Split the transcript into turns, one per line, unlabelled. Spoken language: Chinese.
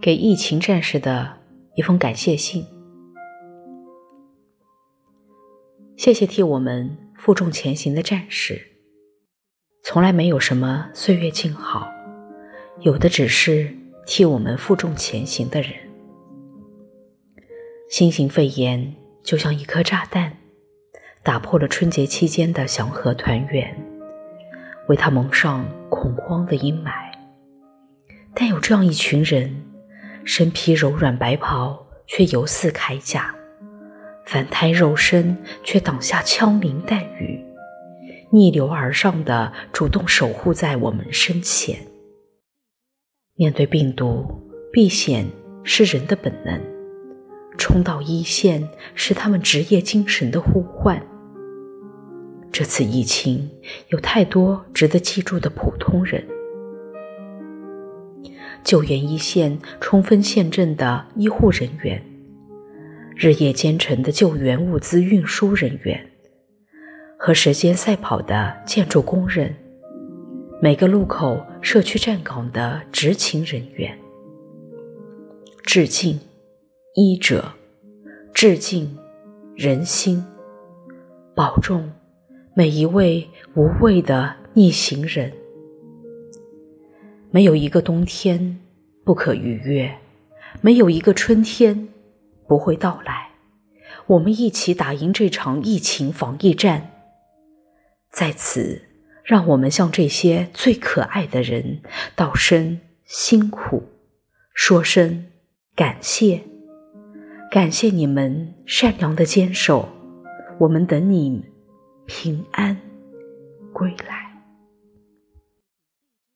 给疫情战士的一封感谢信。谢谢替我们负重前行的战士。从来没有什么岁月静好，有的只是替我们负重前行的人。新型肺炎就像一颗炸弹，打破了春节期间的祥和团圆，为他蒙上恐慌的阴霾。但有这样一群人，身披柔软白袍，却犹似铠甲。凡胎肉身，却挡下枪林弹雨，逆流而上的主动守护在我们身前。面对病毒，避险是人的本能，冲到一线是他们职业精神的呼唤。这次疫情有太多值得记住的普通人：救援一线冲锋陷阵的医护人员。日夜兼程的救援物资运输人员，和时间赛跑的建筑工人，每个路口社区站岗的执勤人员，致敬医者，致敬人心，保重每一位无畏的逆行人。没有一个冬天不可逾越，没有一个春天。不会到来，我们一起打赢这场疫情防疫战。在此，让我们向这些最可爱的人道声辛苦，说声感谢，感谢你们善良的坚守。我们等你平安归来。